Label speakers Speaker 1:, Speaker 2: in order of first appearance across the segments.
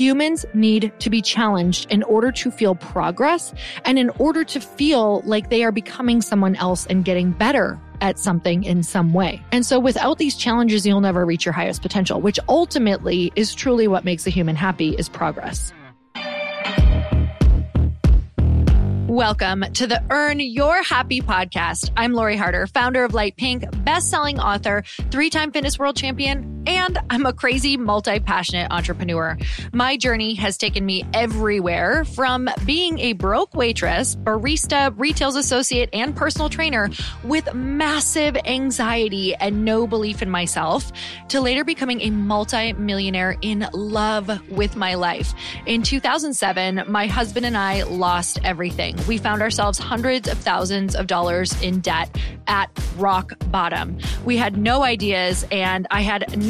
Speaker 1: Humans need to be challenged in order to feel progress and in order to feel like they are becoming someone else and getting better at something in some way. And so without these challenges, you'll never reach your highest potential, which ultimately is truly what makes a human happy is progress. Welcome to the Earn Your Happy podcast. I'm Lori Harder, founder of Light Pink, best-selling author, three-time fitness world champion, and I'm a crazy, multi-passionate entrepreneur. My journey has taken me everywhere from being a broke waitress, barista, retail associate, and personal trainer with massive anxiety and no belief in myself to later becoming a multi-millionaire in love with my life. In 2007, my husband and I lost everything we found ourselves hundreds of thousands of dollars in debt at rock bottom. We had no ideas and I had no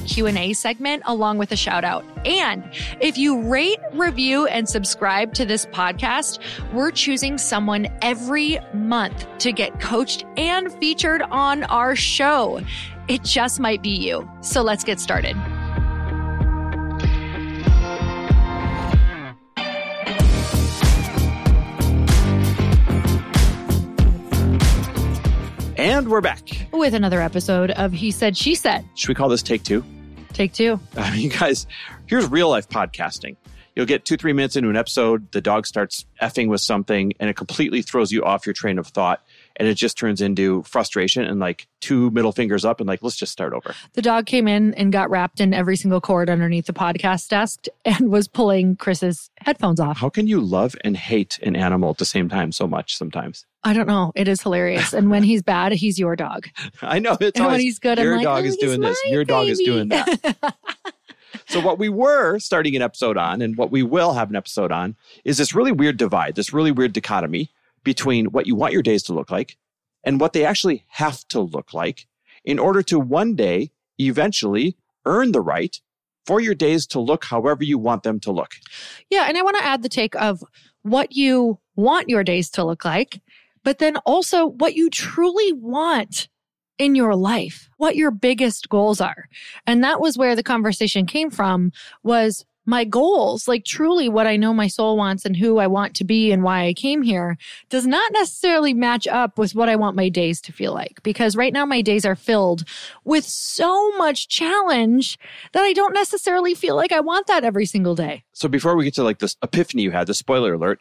Speaker 1: Q&A segment along with a shout out. And if you rate, review, and subscribe to this podcast, we're choosing someone every month to get coached and featured on our show.
Speaker 2: it just might be you. So let's get started.
Speaker 3: And we're back.
Speaker 2: With another episode of He Said, She Said.
Speaker 3: Should we call this take two?
Speaker 2: Take two.
Speaker 3: Um, I mean, guys, here's real life podcasting. You'll get two, three minutes into an episode, the dog starts effing with something, and it completely throws you off your train of thought. And it just turns into frustration and like two middle fingers up and like, let's just start over.
Speaker 2: The dog came in and got wrapped in every single cord underneath the podcast desk and was pulling Chris's headphones off.
Speaker 3: How can you love and hate an animal at the same time so much sometimes?
Speaker 2: I don't know. It is hilarious. And when he's bad, he's your dog.
Speaker 3: I know. It's
Speaker 2: And
Speaker 3: always,
Speaker 2: when he's good,
Speaker 3: your
Speaker 2: like,
Speaker 3: dog
Speaker 2: "Oh,
Speaker 3: is doing this. Your dog is doing that. So, what we were starting an episode on, and what we will have an episode on, is this really weird divide, this really weird dichotomy between what you want your days to look like and what they actually have to look like in order to one day eventually earn the right for your days to look however you want them to look.
Speaker 2: Yeah. And I want to add the take of what you want your days to look like, but then also what you truly want in your life, what your biggest goals are. And that was where the conversation came from was my goals, like truly what I know my soul wants and who I want to be and why I came here does not necessarily match up with what I want my days to feel like. Because right now my days are filled with so much challenge that I don't necessarily feel like I want that every single day.
Speaker 3: So, before we get to like this epiphany you had, the spoiler alert,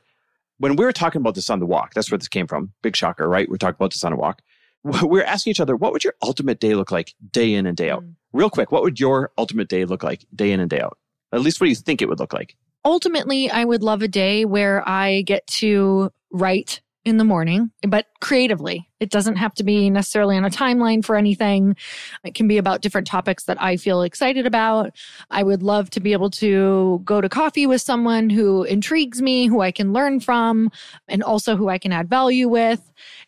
Speaker 3: when we were talking about this on the walk, that's where this came from. Big shocker, right? We're talking about this on a walk. We We're asking each other, what would your ultimate day look like day in and day out?
Speaker 2: Mm.
Speaker 3: Real quick, what would your ultimate day look like day in and day out? At least what do you think it would look like?
Speaker 2: ultimately, I would love a day where I get to write in the morning, but creatively. It doesn't have to be necessarily on a timeline for anything. It can be about different topics that I feel excited about. I would love to be able to go to coffee with someone who intrigues me, who I can learn from, and also who I can add value with.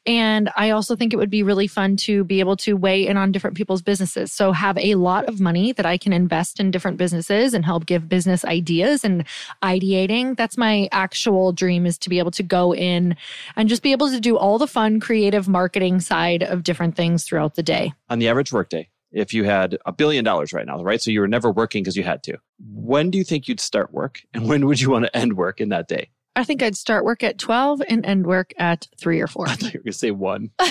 Speaker 2: And I also think it would be really fun to be able to weigh in on different people's businesses. So have a lot of money that I can invest in different businesses and help give business ideas and ideating. That's my actual dream is to be able to go in and just be able to do all the fun, creative marketing side of different things throughout the day.
Speaker 3: On the average workday, if you had a billion dollars right now, right? So you were never working because you had to. When do you think you'd start work? And when would you want to end work in that day?
Speaker 2: I think I'd start work at 12 and end work at three or four.
Speaker 3: I thought you were going to say one.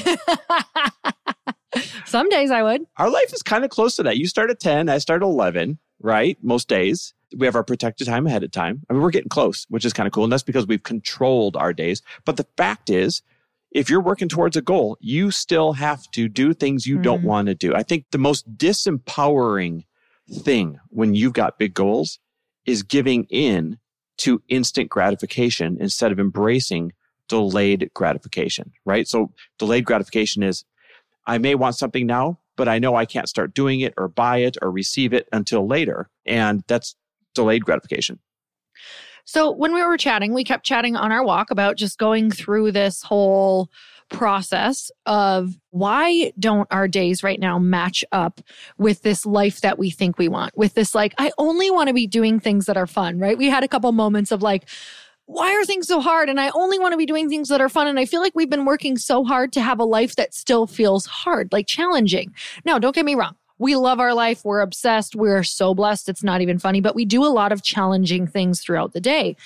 Speaker 2: Some days I would.
Speaker 3: Our life is kind of close to that. You start at 10, I start at 11, right? Most days. We have our protected time ahead of time. I mean, we're getting close, which is kind of cool. And that's because we've controlled our days. But the fact is, if you're working towards a goal, you still have to do things you don't
Speaker 2: Mhm.
Speaker 3: want to do. I think the most disempowering thing when you've got big goals is giving in to instant gratification instead of embracing delayed gratification, right? So delayed gratification is I may want something now, but I know I can't start doing it or buy it or receive it until later. And that's delayed gratification.
Speaker 2: So when we were chatting, we kept chatting on our walk about just going through this whole process of why don't our days right now match up with this life that we think we want? With this like i only want to be doing things that are fun right? We had a couple moments of like why are things so hard? And i only want to be doing things that are fun. And i feel like we've been working so hard to have a life that still feels hard like challenging. Now don't get me wrong we love our life. We're obsessed. We're so blessed. It's not even funny, but we do a lot of challenging things throughout the day.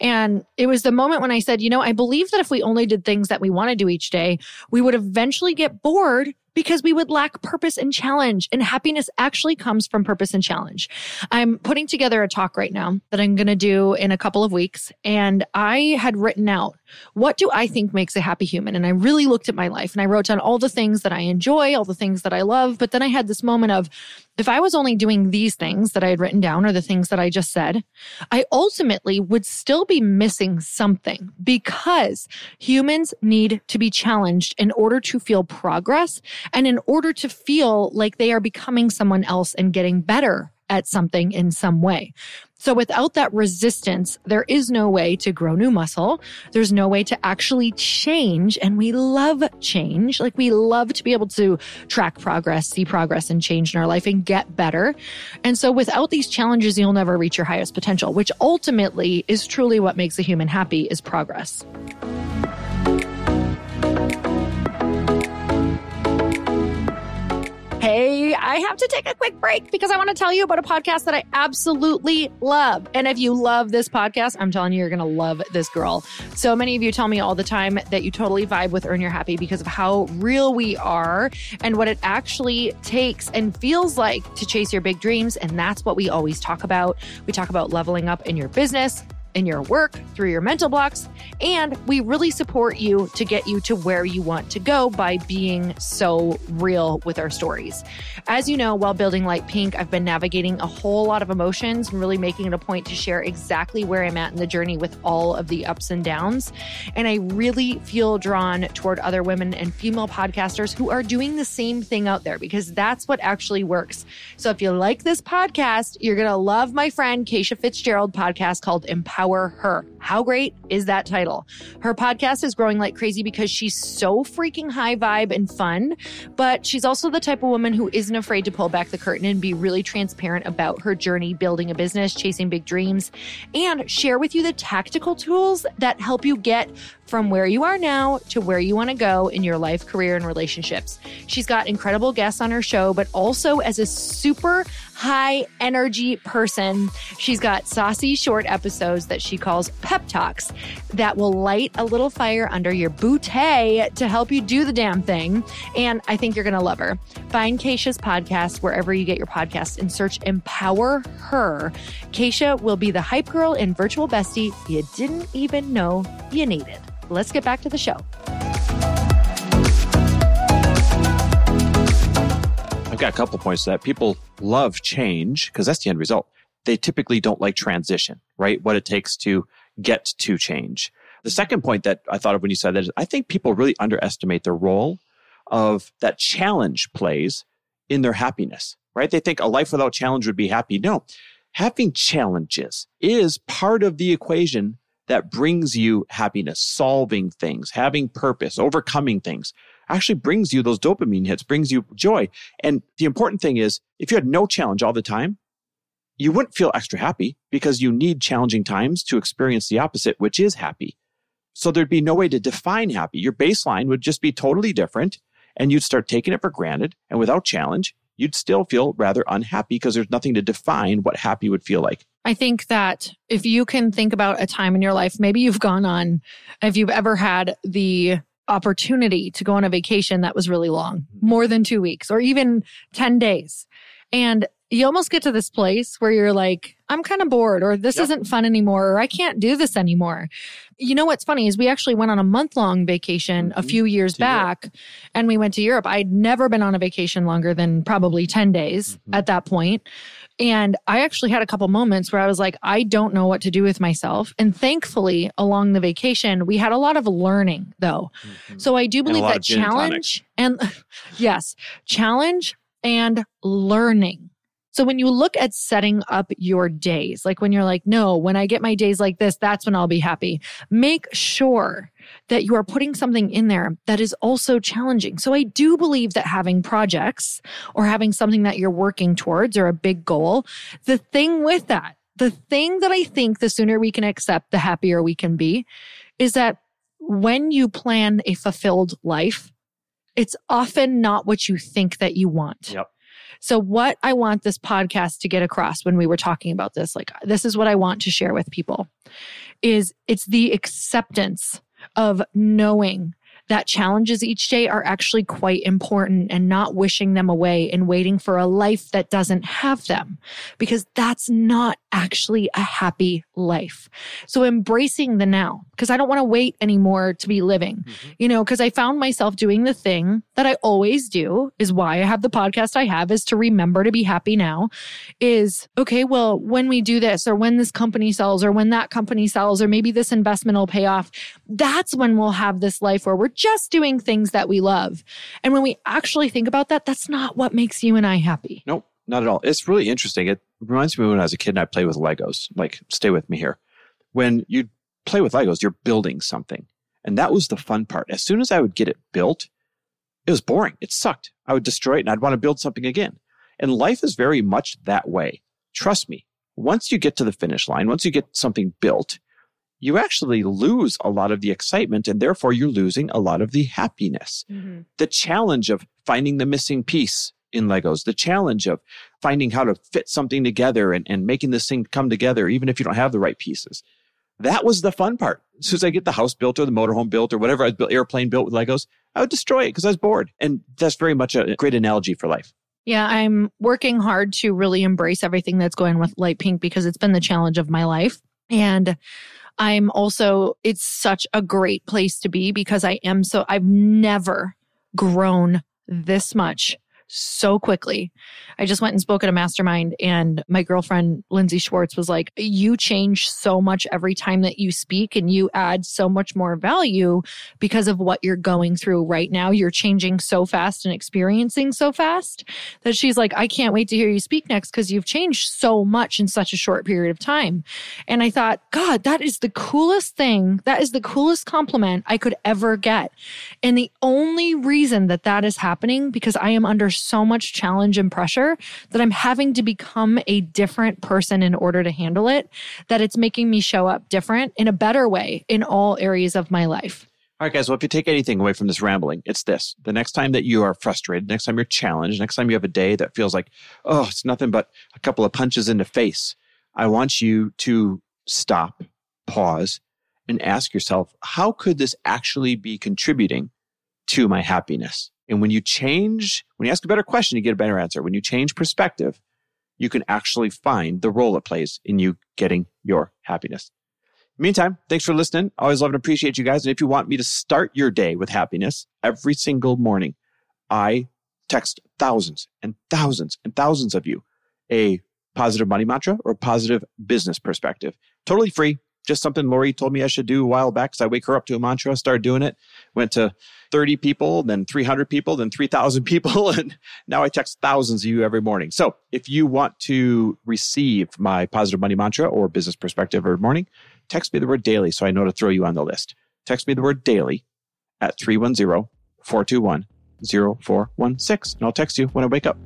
Speaker 2: And it was the moment when I said, you know, I believe that if we only did things that we want to do each day, we would eventually get bored because we would lack purpose and challenge. And happiness actually comes from purpose and challenge. I'm putting together a talk right now that I'm going to do in a couple of weeks. And I had written out what do I think makes a happy human? And I really looked at my life and I wrote down all the things that I enjoy, all the things that I love. But then I had this moment of if I was only doing these things that I had written down or the things that I just said, I ultimately would still be missing something because humans need to be challenged in order to feel progress and in order to feel like they are becoming someone else and getting better at something in some way. So without that resistance, there is no way to grow new muscle. There's no way to actually change. And we love change. Like we love to be able to track progress, see progress and change in our life and get better. And so without these challenges, you'll never reach your highest potential, which ultimately is truly what makes a human happy is progress. I have to take a quick break because I want to tell you about a podcast that I absolutely love. And if you love this podcast, I'm telling you, you're going to love this girl. So many of you tell me all the time that you totally vibe with Earn Your Happy because of how real we are and what it actually takes and feels like to chase your big dreams. And that's what we always talk about. We talk about leveling up in your business in your work, through your mental blocks, and we really support you to get you to where you want to go by being so real with our stories. As you know, while building Light Pink, I've been navigating a whole lot of emotions and really making it a point to share exactly where I'm at in the journey with all of the ups and downs. And I really feel drawn toward other women and female podcasters who are doing the same thing out there because that's what actually works. So if you like this podcast, you're going to love my friend Keisha Fitzgerald podcast called Empower Empower Her. How great is that title? Her podcast is growing like crazy because she's so freaking high vibe and fun, but she's also the type of woman who isn't afraid to pull back the curtain and be really transparent about her journey building a business, chasing big dreams, and share with you the tactical tools that help you get from where you are now to where you want to go in your life, career, and relationships. She's got incredible guests on her show, but also as a super high energy person, she's got saucy short episodes that she calls pep talks that will light a little fire under your bootay to help you do the damn thing. And I think you're going to love her. Find Keisha's podcast wherever you get your podcasts and search Empower Her. Keisha will be the hype girl and virtual bestie you didn't even know you needed. Let's get back to the show.
Speaker 3: I've got a couple points to that. People love change because that's the end result. They typically don't like transition, right? What it takes to get to change. The second point that I thought of when you said that is I think people really underestimate the role of that challenge plays in their happiness, right? They think a life without challenge would be happy. No, having challenges is part of the equation that brings you happiness, solving things, having purpose, overcoming things actually brings you those dopamine hits, brings you joy. And the important thing is if you had no challenge all the time, you wouldn't feel extra happy because you need challenging times to experience the opposite, which is happy. So there'd be no way to define happy. Your baseline would just be totally different and you'd start taking it for granted. And without challenge, you'd still feel rather unhappy because there's nothing to define what happy would feel like.
Speaker 2: I think that if you can think about a time in your life, maybe you've gone on, if you've ever had the opportunity to go on a vacation that was really long, mm-hmm. more than two weeks or even 10 days. And you almost get to this place where you're like, I'm kind of bored, or this yep. isn't fun anymore, or I can't do this anymore. You know what's funny is we actually went on a month long vacation mm-hmm. a few years to back Europe. and we went to Europe. I'd never been on a vacation longer than probably 10 days mm-hmm. at that point. And I actually had a couple moments where I was like, I don't know what to do with myself. And thankfully, along the vacation, we had a lot of learning though. Mm-hmm. So I do believe that challenge and yes, challenge and learning so when you look at setting up your days, like when you're like, no, when I get my days like this, that's when I'll be happy. Make sure that you are putting something in there that is also challenging. So I do believe that having projects or having something that you're working towards or a big goal, the thing with that, the thing that I think the sooner we can accept, the happier we can be is that when you plan a fulfilled life, it's often not what you think that you want.
Speaker 3: Yep.
Speaker 2: So, what I want this podcast to get across when we were talking about this, like, this is what I want to share with people, is it's the acceptance of knowing that challenges each day are actually quite important and not wishing them away and waiting for a life that doesn't have them because that's not actually a happy life. So embracing the now because I don't want to wait anymore to be living, mm-hmm. you know, because I found myself doing the thing that I always do is why I have the podcast I have is to remember to be happy now is okay, well, when we do this or when this company sells or when that company sells or maybe this investment will pay off, that's when we'll have this life where we're just doing things that we love. And when we actually think about that, that's not what makes you and I happy.
Speaker 3: Nope, not at all. It's really interesting. It reminds me when I was a kid and I played with Legos. Like, stay with me here. When you play with Legos, you're building something. And that was the fun part. As soon as I would get it built, it was boring. It sucked. I would destroy it and I'd want to build something again. And life is very much that way. Trust me. Once you get to the finish line, once you get something built, you actually lose a lot of the excitement and therefore you're losing a lot of the happiness. Mm-hmm. The challenge of finding the missing piece in Legos, the challenge of finding how to fit something together and, and making this thing come together, even if you don't have the right pieces. That was the fun part. As soon as I get the house built or the motorhome built or whatever I built, airplane built with Legos, I would destroy it because I was bored. And that's very much a great analogy for life.
Speaker 2: Yeah, I'm working hard to really embrace everything that's going with light pink because it's been the challenge of my life. And I'm also, it's such a great place to be because I am so, I've never grown this much so quickly. I just went and spoke at a mastermind, and my girlfriend, Lindsay Schwartz, was like, You change so much every time that you speak, and you add so much more value because of what you're going through right now. You're changing so fast and experiencing so fast that she's like, I can't wait to hear you speak next because you've changed so much in such a short period of time. And I thought, God, that is the coolest thing. That is the coolest compliment I could ever get. And the only reason that that is happening because I am under so much challenge and pressure that I'm having to become a different person in order to handle it, that it's making me show up different in a better way in all areas of my life.
Speaker 3: All right, guys. Well, if you take anything away from this rambling, it's this. The next time that you are frustrated, next time you're challenged, next time you have a day that feels like, oh, it's nothing but a couple of punches in the face, I want you to stop, pause, and ask yourself, how could this actually be contributing to my happiness? And when you change, when you ask a better question, you get a better answer. When you change perspective, you can actually find the role it plays in you getting your happiness. Meantime, thanks for listening. Always love and appreciate you guys. And if you want me to start your day with happiness every single morning, I text thousands and thousands and thousands of you a positive money mantra or positive business perspective. Totally free just something Lori told me I should do a while back because I wake her up to a mantra, started doing it, went to 30 people, then 300 people, then 3,000 people. And now I text thousands of you every morning. So if you want to receive my positive money mantra or business perspective every morning, text me the word daily so I know to throw you on the list. Text me the word daily at 310 421 0416 and I'll text you when I wake up.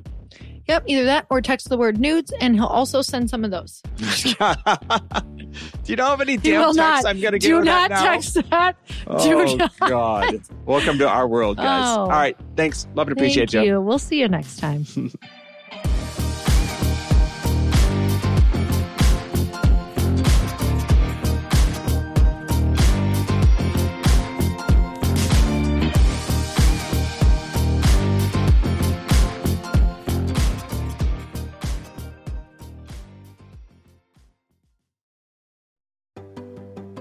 Speaker 2: Yep, either that or text the word nudes, and he'll also send some of those.
Speaker 3: do you know how many damn texts I'm going to get?
Speaker 2: Do not
Speaker 3: that
Speaker 2: text that.
Speaker 3: Oh,
Speaker 2: not.
Speaker 3: God. Welcome to our world, guys.
Speaker 2: Oh.
Speaker 3: All right. Thanks. Love and appreciate
Speaker 2: Thank
Speaker 3: you.
Speaker 2: you. We'll see you next time.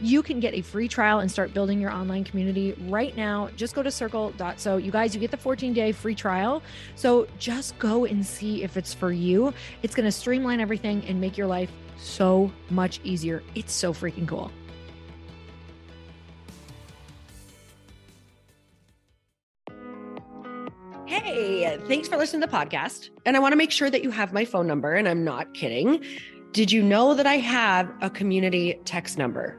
Speaker 2: you can get a free trial and start building your online community right now. Just go to circle.so. You guys, you get the 14 day free trial. So just go and see if it's for you. It's going to streamline everything and make your life so much easier. It's so freaking cool.
Speaker 4: Hey, thanks for listening to the podcast. And I want to make sure that you have my phone number, and I'm not kidding. Did you know that I have a community text number?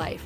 Speaker 2: life.